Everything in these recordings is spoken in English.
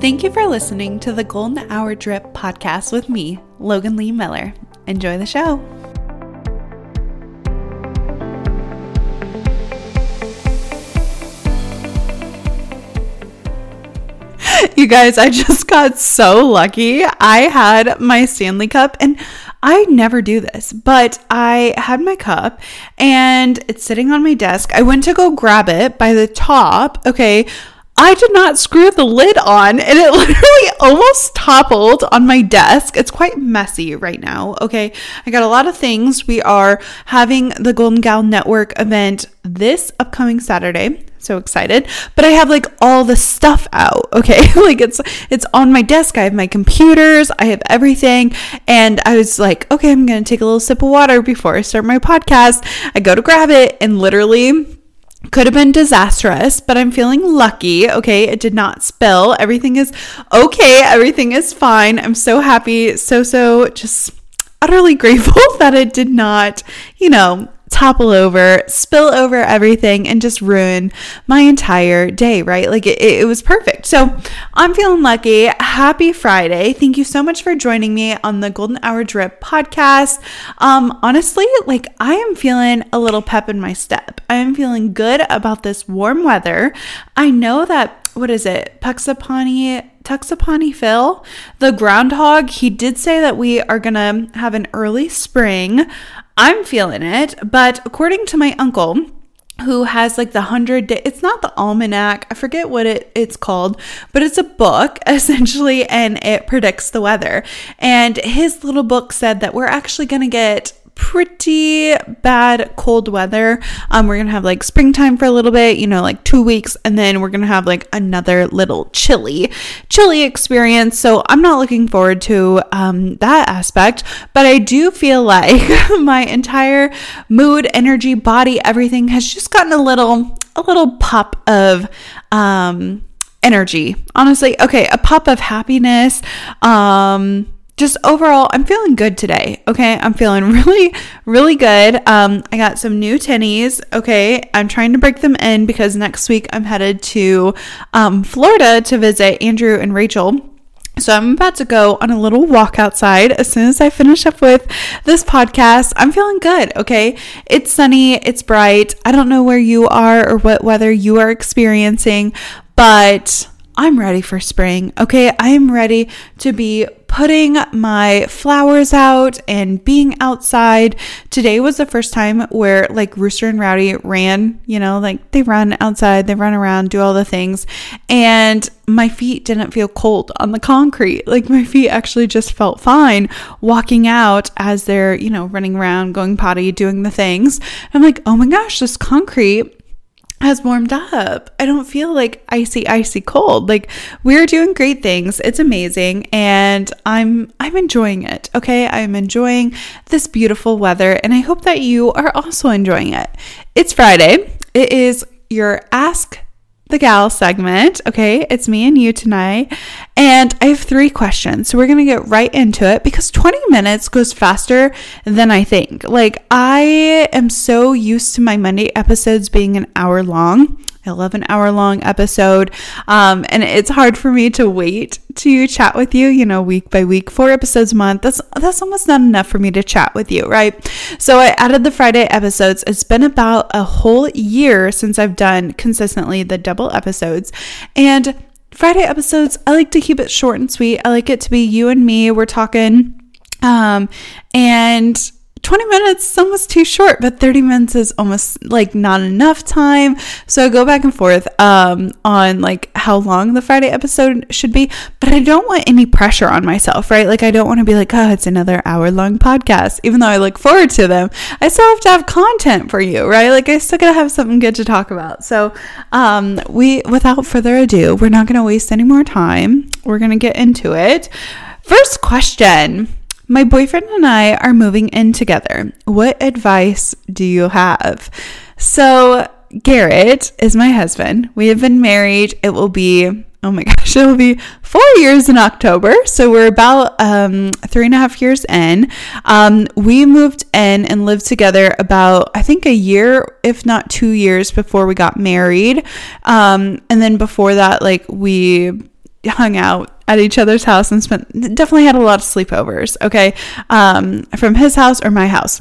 Thank you for listening to the Golden Hour Drip podcast with me, Logan Lee Miller. Enjoy the show. You guys, I just got so lucky. I had my Stanley Cup and I never do this, but I had my cup and it's sitting on my desk. I went to go grab it by the top. Okay. I did not screw the lid on and it literally almost toppled on my desk. It's quite messy right now. Okay. I got a lot of things. We are having the Golden Gal Network event this upcoming Saturday so excited but i have like all the stuff out okay like it's it's on my desk i have my computers i have everything and i was like okay i'm gonna take a little sip of water before i start my podcast i go to grab it and literally could have been disastrous, but I'm feeling lucky. Okay, it did not spill. Everything is okay. Everything is fine. I'm so happy. So, so just utterly grateful that it did not, you know, topple over, spill over everything, and just ruin my entire day, right? Like it, it, was perfect. So I'm feeling lucky. Happy Friday. Thank you so much for joining me on the Golden Hour Drip podcast. Um, honestly, like I am feeling a little pep in my step. I am feeling good about this warm weather. I know that, what is it? Puxapani Tuxapani Phil, the groundhog, he did say that we are to have an early spring. I'm feeling it, but according to my uncle, who has like the 100 day it's not the almanac i forget what it, it's called but it's a book essentially and it predicts the weather. And his little book said that we're actually going to get pretty bad cold weather. Um, we're gonna have like springtime for a little bit, you know, like two weeks, and then we're gonna have like another little chilly, chilly experience. So I'm not looking forward to um, that aspect, but I do feel like my entire mood, energy, body, everything has just gotten a little, a little pop of um energy honestly okay a pop of happiness um just overall, I'm feeling good today. Okay. I'm feeling really, really good. Um, I got some new tinnies. Okay. I'm trying to break them in because next week I'm headed to um, Florida to visit Andrew and Rachel. So I'm about to go on a little walk outside as soon as I finish up with this podcast. I'm feeling good, okay? It's sunny, it's bright. I don't know where you are or what weather you are experiencing, but I'm ready for spring. Okay, I am ready to be putting my flowers out and being outside. Today was the first time where like Rooster and Rowdy ran, you know, like they run outside, they run around, do all the things. And my feet didn't feel cold on the concrete. Like my feet actually just felt fine walking out as they're, you know, running around, going potty, doing the things. I'm like, oh my gosh, this concrete has warmed up. I don't feel like icy icy cold. Like we're doing great things. It's amazing and I'm I'm enjoying it. Okay? I'm enjoying this beautiful weather and I hope that you are also enjoying it. It's Friday. It is your ask the gal segment. Okay, it's me and you tonight. And I have three questions. So we're going to get right into it because 20 minutes goes faster than I think. Like, I am so used to my Monday episodes being an hour long. I love an hour long episode. Um, and it's hard for me to wait to chat with you, you know, week by week, four episodes a month. That's that's almost not enough for me to chat with you, right? So I added the Friday episodes. It's been about a whole year since I've done consistently the double episodes. And Friday episodes, I like to keep it short and sweet. I like it to be you and me. We're talking um and 20 minutes is almost too short, but 30 minutes is almost like not enough time. So I go back and forth um, on like how long the Friday episode should be, but I don't want any pressure on myself, right? Like I don't want to be like, oh, it's another hour long podcast, even though I look forward to them. I still have to have content for you, right? Like I still gotta have something good to talk about. So um, we, without further ado, we're not gonna waste any more time. We're gonna get into it. First question. My boyfriend and I are moving in together. What advice do you have? So, Garrett is my husband. We have been married. It will be, oh my gosh, it will be four years in October. So, we're about um, three and a half years in. Um, we moved in and lived together about, I think, a year, if not two years before we got married. Um, and then before that, like, we hung out at each other's house and spent definitely had a lot of sleepovers okay um, from his house or my house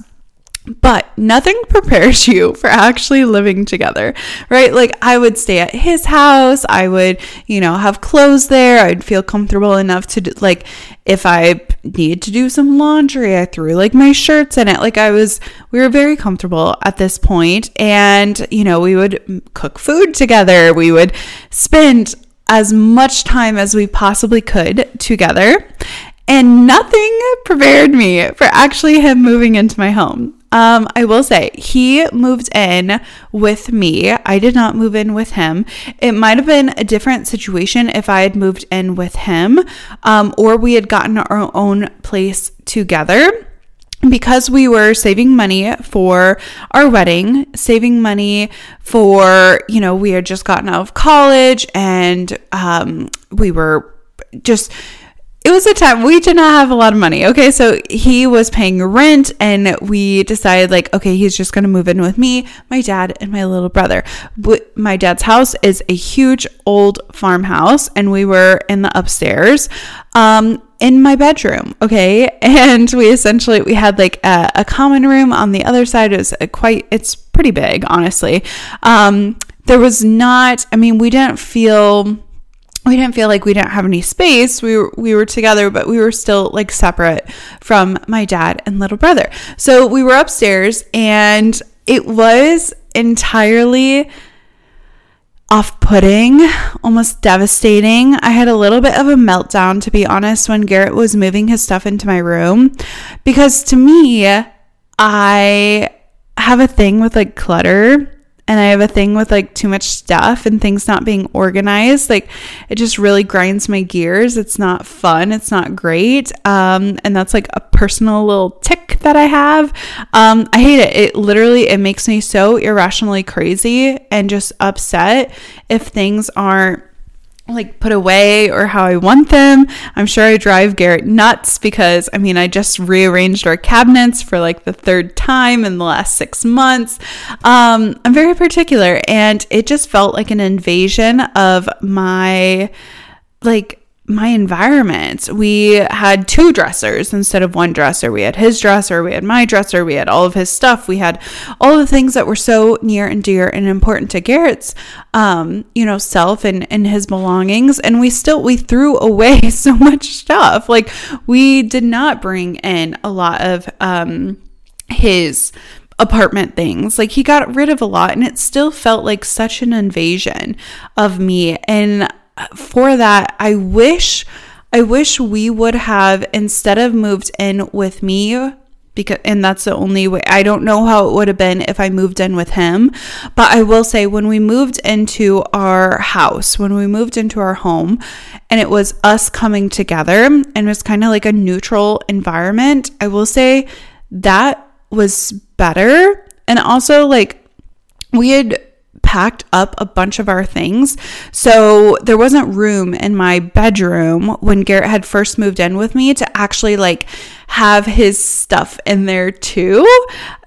but nothing prepares you for actually living together, right? Like, I would stay at his house. I would, you know, have clothes there. I'd feel comfortable enough to, do, like, if I needed to do some laundry, I threw like my shirts in it. Like, I was, we were very comfortable at this point, And, you know, we would cook food together. We would spend as much time as we possibly could together. And nothing prepared me for actually him moving into my home. Um, I will say he moved in with me. I did not move in with him. It might have been a different situation if I had moved in with him, um, or we had gotten our own place together because we were saving money for our wedding, saving money for, you know, we had just gotten out of college and um, we were just it was a time we did not have a lot of money. Okay, so he was paying rent, and we decided, like, okay, he's just gonna move in with me, my dad, and my little brother. My dad's house is a huge old farmhouse, and we were in the upstairs. Um, in my bedroom okay and we essentially we had like a, a common room on the other side it was quite it's pretty big honestly um there was not i mean we didn't feel we didn't feel like we didn't have any space. We were we were together, but we were still like separate from my dad and little brother. So we were upstairs and it was entirely off-putting, almost devastating. I had a little bit of a meltdown to be honest when Garrett was moving his stuff into my room because to me I have a thing with like clutter and I have a thing with like too much stuff and things not being organized. Like it just really grinds my gears. It's not fun. It's not great. Um, and that's like a personal little tick that I have. Um, I hate it. It literally it makes me so irrationally crazy and just upset if things aren't like put away or how I want them. I'm sure I drive Garrett nuts because I mean, I just rearranged our cabinets for like the third time in the last six months. Um, I'm very particular and it just felt like an invasion of my like my environment. We had two dressers instead of one dresser. We had his dresser, we had my dresser, we had all of his stuff. We had all the things that were so near and dear and important to Garrett's um, you know, self and and his belongings and we still we threw away so much stuff. Like we did not bring in a lot of um his apartment things. Like he got rid of a lot and it still felt like such an invasion of me and for that, I wish I wish we would have instead of moved in with me because and that's the only way I don't know how it would have been if I moved in with him but I will say when we moved into our house when we moved into our home and it was us coming together and it was kind of like a neutral environment I will say that was better and also like we had packed up a bunch of our things. So there wasn't room in my bedroom when Garrett had first moved in with me to actually like have his stuff in there too.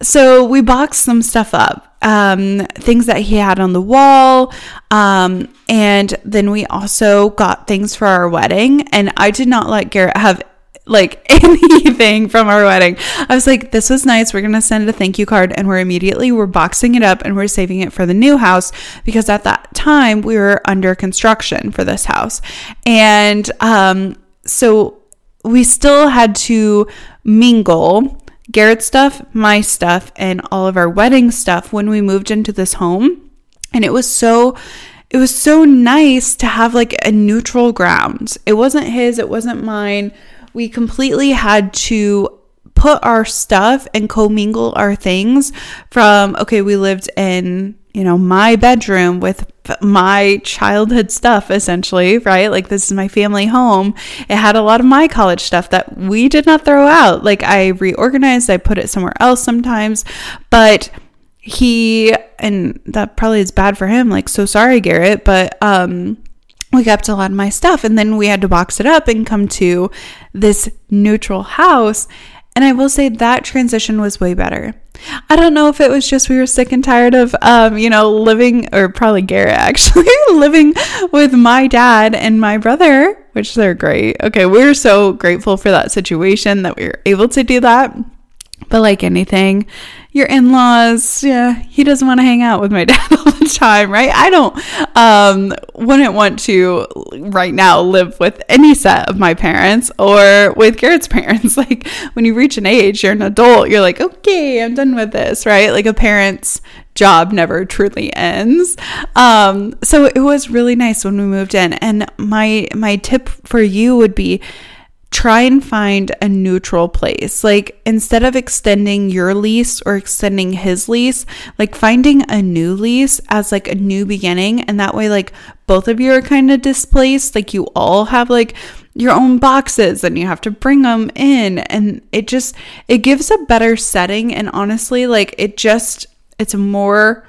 So we boxed some stuff up. Um, things that he had on the wall. Um, and then we also got things for our wedding. And I did not let Garrett have like anything from our wedding. I was like, this was nice. We're going to send a thank you card. And we're immediately, we're boxing it up and we're saving it for the new house because at that time we were under construction for this house. And um, so we still had to mingle Garrett's stuff, my stuff, and all of our wedding stuff when we moved into this home. And it was so it was so nice to have like a neutral ground. It wasn't his, it wasn't mine we completely had to put our stuff and commingle our things from okay we lived in you know my bedroom with my childhood stuff essentially right? Like this is my family home. It had a lot of my college stuff that we did not throw out. Like i reorganized i put it somewhere else sometimes. But he and that probably is bad for him like so sorry garrett but um we kept a lot of my stuff and then we had to box it up and come to this neutral house and i will say that transition was way better I don't know if it was just we were sick and tired of, um, you know, living, or probably Garrett actually, living with my dad and my brother, which they're great. Okay, we we're so grateful for that situation that we were able to do that. But like anything, your in laws, yeah, he doesn't want to hang out with my dad all the time, right? I don't, um, wouldn't want to right now live with any set of my parents or with Garrett's parents. Like when you reach an age, you're an adult, you're like, okay, I'm done with this, right? Like a parent's job never truly ends. Um, so it was really nice when we moved in. And my, my tip for you would be, try and find a neutral place. Like instead of extending your lease or extending his lease, like finding a new lease as like a new beginning. And that way, like both of you are kind of displaced. Like you all have like your own boxes and you have to bring them in. And it just, it gives a better setting. And honestly, like it just, it's more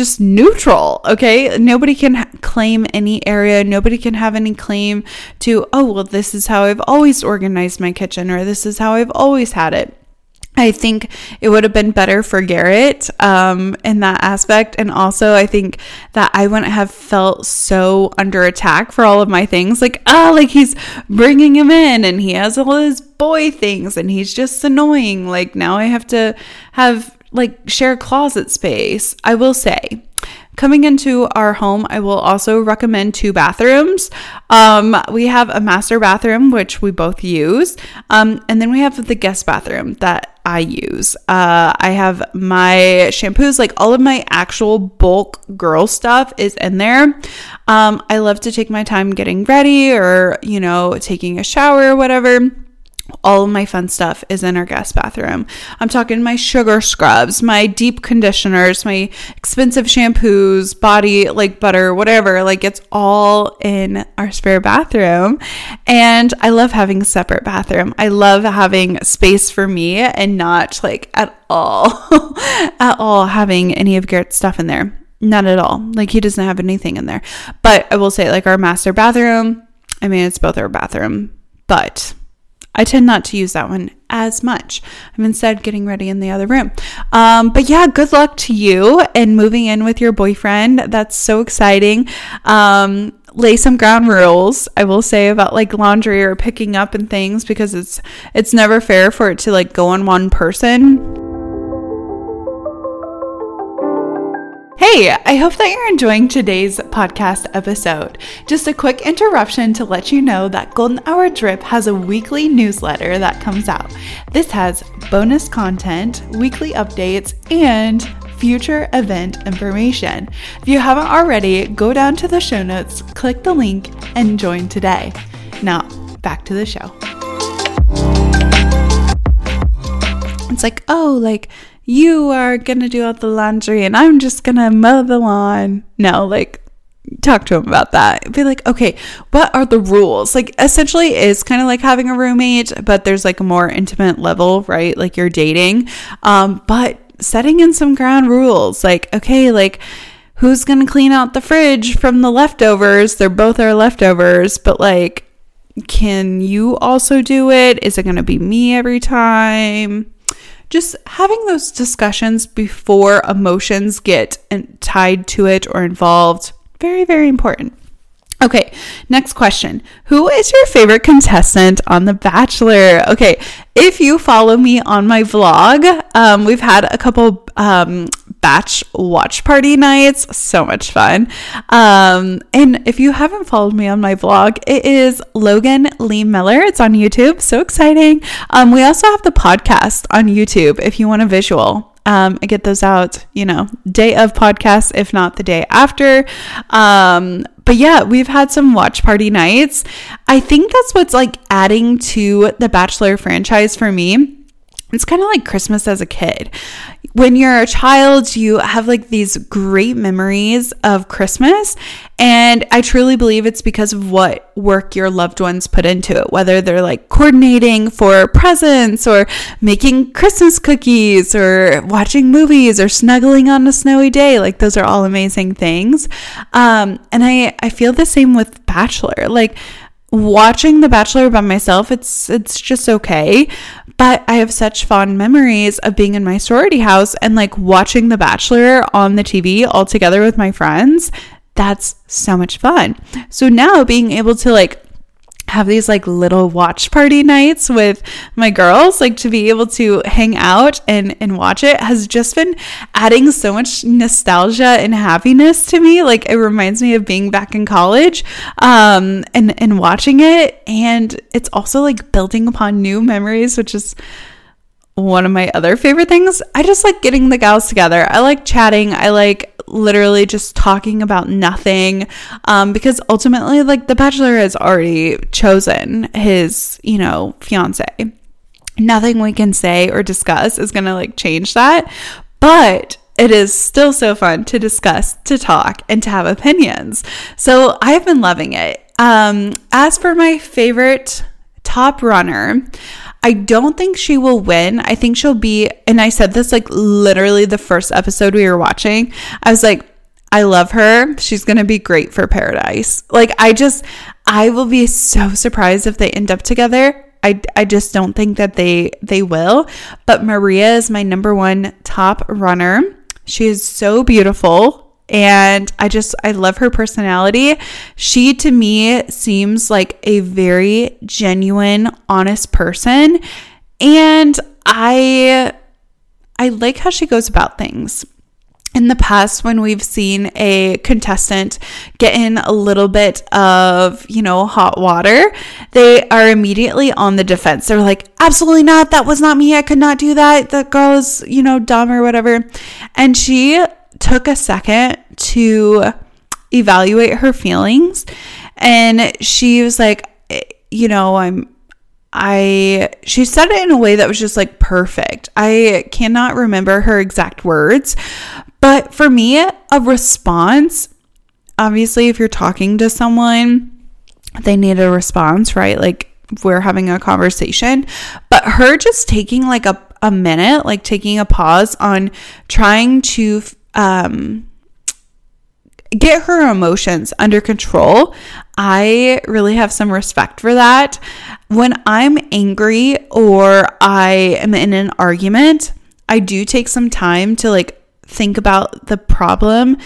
just neutral, okay? Nobody can ha- claim any area. Nobody can have any claim to, oh, well, this is how I've always organized my kitchen or this is how I've always had it. I think it would have been better for Garrett um, in that aspect. And also, I think that I wouldn't have felt so under attack for all of my things. Like, oh, like he's bringing him in and he has all his boy things and he's just annoying. Like, now I have to have like share closet space. I will say, coming into our home, I will also recommend two bathrooms. Um, we have a master bathroom, which we both use, um, and then we have the guest bathroom that I use. Uh, I have my shampoos, like all of my actual bulk girl stuff is in there. Um, I love to take my time getting ready or, you know, taking a shower or whatever all of my fun stuff is in our guest bathroom. I'm talking my sugar scrubs, my deep conditioners, my expensive shampoos, body like butter, whatever. Like it's all in our spare bathroom. And I love having a separate bathroom. I love having space for me and not like at all, at all having any of Garrett's stuff in there. Not at all. Like he doesn't have anything in there. But I will say, like our master bathroom, I mean, it's both our bathroom, but I tend not to use that one as much. I'm instead getting ready in the other room. Um, but yeah, good luck to you and moving in with your boyfriend. That's so exciting. Um, lay some ground rules i will say about like laundry or picking up and things because it's it's never fair for it to like go on one person Hey, I hope that you're enjoying today's podcast episode. Just a quick interruption to let you know that Golden Hour Drip has a weekly newsletter that comes out. This has bonus content, weekly updates, and future event information. If you haven't already, go down to the show notes, click the link, and join today. Now, back to the show. It's like, oh, like, you are gonna do all the laundry and I'm just gonna mow the lawn. No, like talk to him about that. Be like, okay, what are the rules? Like essentially is kind of like having a roommate, but there's like a more intimate level, right? Like you're dating. Um, but setting in some ground rules, like, okay, like who's gonna clean out the fridge from the leftovers? They're both our leftovers, but like can you also do it? Is it to be me every time? Just having those discussions before emotions get tied to it or involved very very important Okay, next question. Who is your favorite contestant on The Bachelor? Okay, if you follow me on my vlog, um, we've had a couple um, batch watch party nights. So much fun. Um, and if you haven't followed me on my vlog, it is Logan Lee Miller. It's on YouTube. So exciting. Um, we also have the podcast on YouTube if you want a visual. Um, I get those out, you know, day of podcast, if not the day after. Um, but yeah, we've had some watch party nights. I think that's what's like adding to the Bachelor franchise for me. It's kind of like Christmas as a kid when you're a child, you have like these great memories of Christmas. And I truly believe it's because of what work your loved ones put into it, whether they're like coordinating for presents or making Christmas cookies or watching movies or snuggling on a snowy day. Like, those are all amazing things. Um, and I, I feel the same with Bachelor. Like, watching The Bachelor by myself, it's it's just okay. But I have such fond memories of being in my sorority house and like watching The Bachelor on the TV all together with my friends. That's so much fun. So now being able to like have these like little watch party nights with my girls like to be able to hang out and and watch it has just been adding so much nostalgia and happiness to me. Like it reminds me of being back in college um and and watching it. And it's also like building upon new memories which is one of my other favorite things. I just like getting the gals together. I like chatting. I like literally just talking about nothing um, because ultimately, like, the bachelor has already chosen his, you know, fiance. Nothing we can say or discuss is going to like change that. But it is still so fun to discuss, to talk, and to have opinions. So I've been loving it. Um, as for my favorite top runner, I don't think she will win. I think she'll be, and I said this like literally the first episode we were watching. I was like, I love her. She's going to be great for Paradise. Like, I just, I will be so surprised if they end up together. I, I just don't think that they they will. But Maria is my number one top runner. She is so beautiful and I just I love her personality. She to me seems like a very genuine, honest person and I I like how she goes about things. In the past, when we've seen a contestant get in a little bit of, you know, hot water, they are immediately on the defense. They're like, absolutely not. That was not me. I could not do that. That girl is, you know, dumb or whatever. And she took a second to evaluate her feelings. And she was like you know i'm i she said it in a way that was just like perfect. I cannot remember her exact words. But for me a response obviously if you're talking to someone they need a response right? Like we're having a conversation. But her just taking like a, a minute like taking a pause on trying to um, get her emotions under control. I really have some respect for that. When I'm angry or I am in an argument, I do take some time to like think about the problem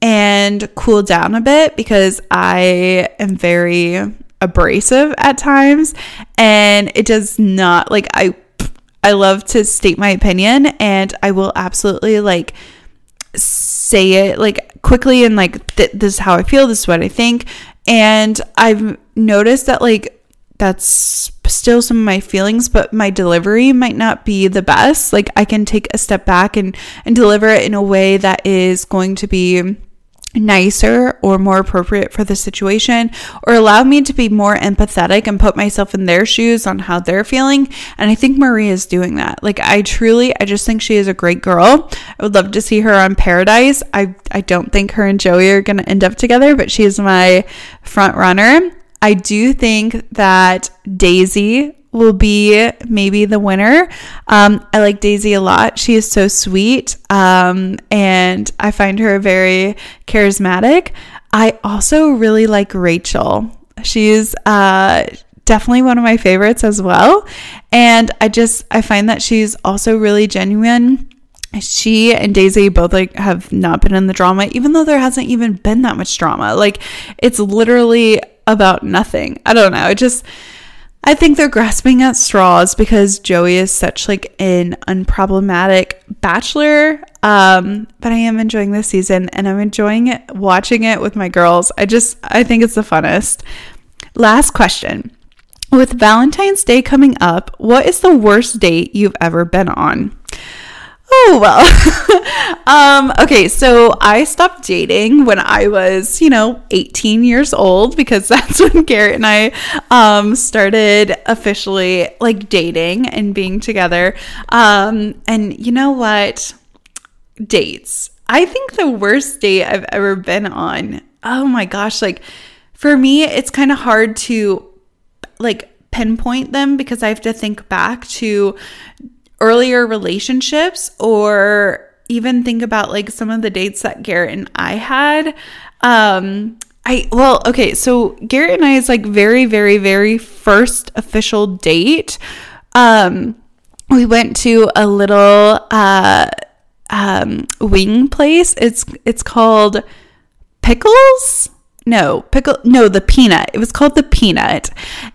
and cool down a bit because I am very abrasive at times and it does not like I I love to state my opinion and I will absolutely like say it like quickly and like th- this is how I feel, this is what I think. And I've noticed that like that's still some of my feelings, but my delivery might not be the best. Like I can take a step back and and deliver it in a way that is going to be nicer or more appropriate for the situation or allow me to be more empathetic and put myself in their shoes on how they're feeling. And i think maria is doing that. Like i truly i just think she is a great girl. I would love to see her on paradise. I i don't think her and joey are going to end up together but she is my front runner. I do think that daisy will be maybe the winner. Um, I like Daisy a lot. She is so sweet um, and I find her very charismatic. I also really like Rachel. She's uh, definitely one of my favorites as well. And I just, I find that she's also really genuine she and Daisy both like have not been in the drama even though there hasn't even been that much drama like it's literally about nothing i don't know it just I think they're grasping at straws because Joey is such like an unproblematic bachelor. Um, but I am enjoying this season and I'm enjoying it watching it with my girls. I just I think it's the funnest. Last question. With Valentine's Day coming up, what is the worst date you've ever been on? Oh, well. um, okay, so I stopped dating when I was, you know, 18 years old because that's when Garrett and I um, started officially like dating and being together. Um, and you know what? Dates. I think the worst date I've ever been on. Oh my gosh, like for me, it's kind of hard to like pinpoint them because I have to think back to earlier relationships or even think about like some of the dates that Garrett and I had. Um, I well, okay, so Garrett and I's like very, very, very first official date. Um, we went to a little uh um wing place. It's it's called Pickles. No, pickle. No, the peanut. It was called the peanut.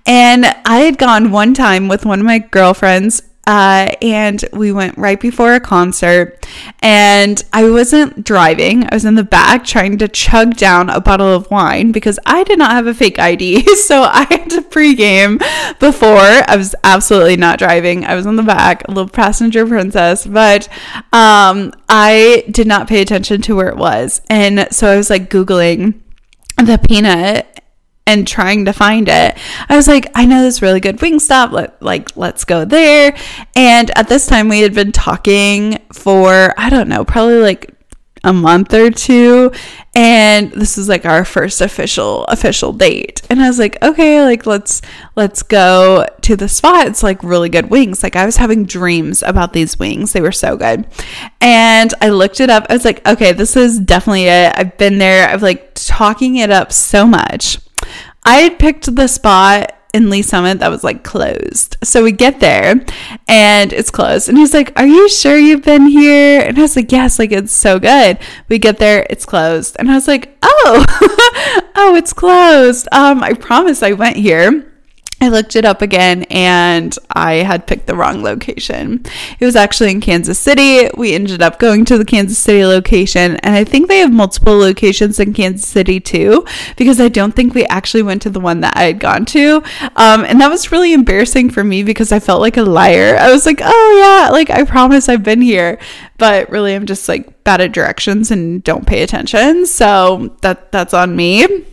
And I had gone one time with one of my girlfriends uh, and we went right before a concert and i wasn't driving. I was in the back trying to chug down a bottle of wine because i did not have a fake id so i had to pregame before. I was absolutely not driving. I was in the back a little passenger princess but um, i did not pay attention to where it was. And so i was like googling the peanut and trying to find it. I was like, I know this really good wing spot. Let, like, let's go there. And at this time, we had been talking for, I don't know, probably like a month or two. And this was like our first official official date. And i was like okay like let's let's go to the spot. It's like really good wings. Like i was having dreams about these wings. They were so good. And i looked it up. I was like okay this is definitely it. I've been there. I've like talking it up so much I had picked the spot in Lee's Summit that was like closed. So we get there and it's closed. And he's like, Are you sure you've been here? And I was like, Yes, like it's so good. We get there, it's closed. And I was like, Oh, oh, it's closed. Um, I promise I went here. I looked it up again and I had picked the wrong location. It was actually in Kansas City. We ended up going to the Kansas City location, and I think they have multiple locations in Kansas City too, because I don't think we actually went to the one that I had gone to. Um, and that was really embarrassing for me because I felt like a liar. I was like, oh yeah, like I promise I've been here, but really I'm just like bad at directions and don't pay attention. So that that's on me.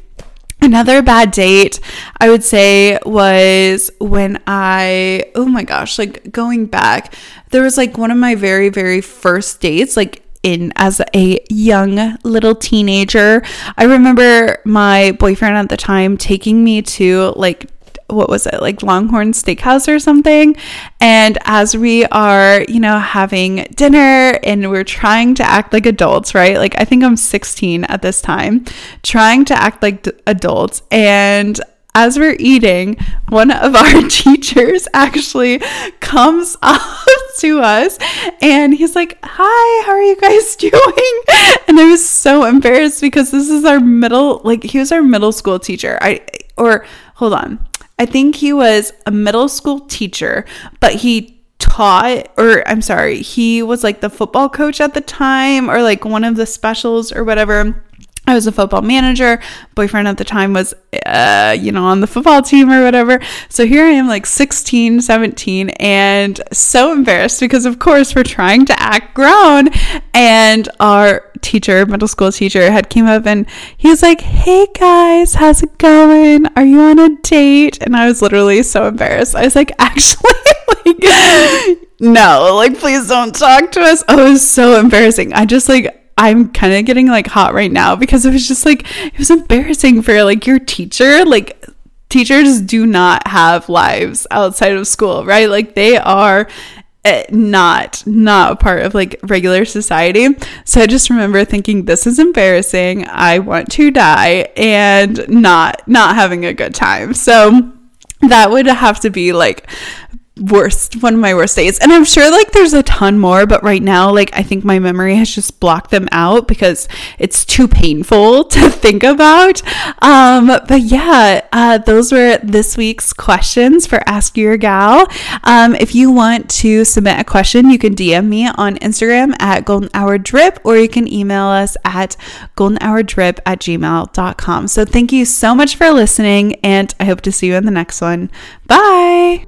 Another bad date, I would say, was when I, oh my gosh, like going back, there was like one of my very, very first dates, like in as a young little teenager. I remember my boyfriend at the time taking me to like what was it like Longhorn Steakhouse or something. And as we are, you know, having dinner and we're trying to act like adults, right? Like I think I'm 16 at this time, trying to act like d- adults. And as we're eating, one of our teachers actually comes up to us and he's like, Hi, how are you guys doing? And I was so embarrassed because this is our middle, like, he was our middle school teacher. I, or hold on. I think he was a middle school teacher, but he taught or I'm sorry, he was like the football coach at the time or like one of the specials or whatever. I was a football manager. Boyfriend at the time was, uh, you know, on the football team or whatever. So here I am, like 16, 17, and so embarrassed because, of course, we're trying to act grown. And our teacher, middle school teacher, had came up and he was like, "Hey guys, how's it going? Are you on a date?" And I was literally so embarrassed. I was like, "Actually, like, no, like, please don't talk to us." Oh, it was so embarrassing. I just like. I'm kind of getting like hot right now because it was just like it was embarrassing for like your teacher. Like teachers do not have lives outside of school, right? Like they are Eh, not not a part of like regular society. So i just remember thinking this is embarrassing. I want to die and not not having a good time. So that would have to be like worst one of my worst days. And i'm sure like there's a ton more but right now like i think my memory has just blocked them out because it's too painful to think about. Um but yeah uh those were this week's questions for ask your gal. Um if you want to submit a question you can dm me on instagram at golden hour drip or you can email us at golden hour drip at gmail.com so thank you so much for listening and i hope to see you in the next one. Bye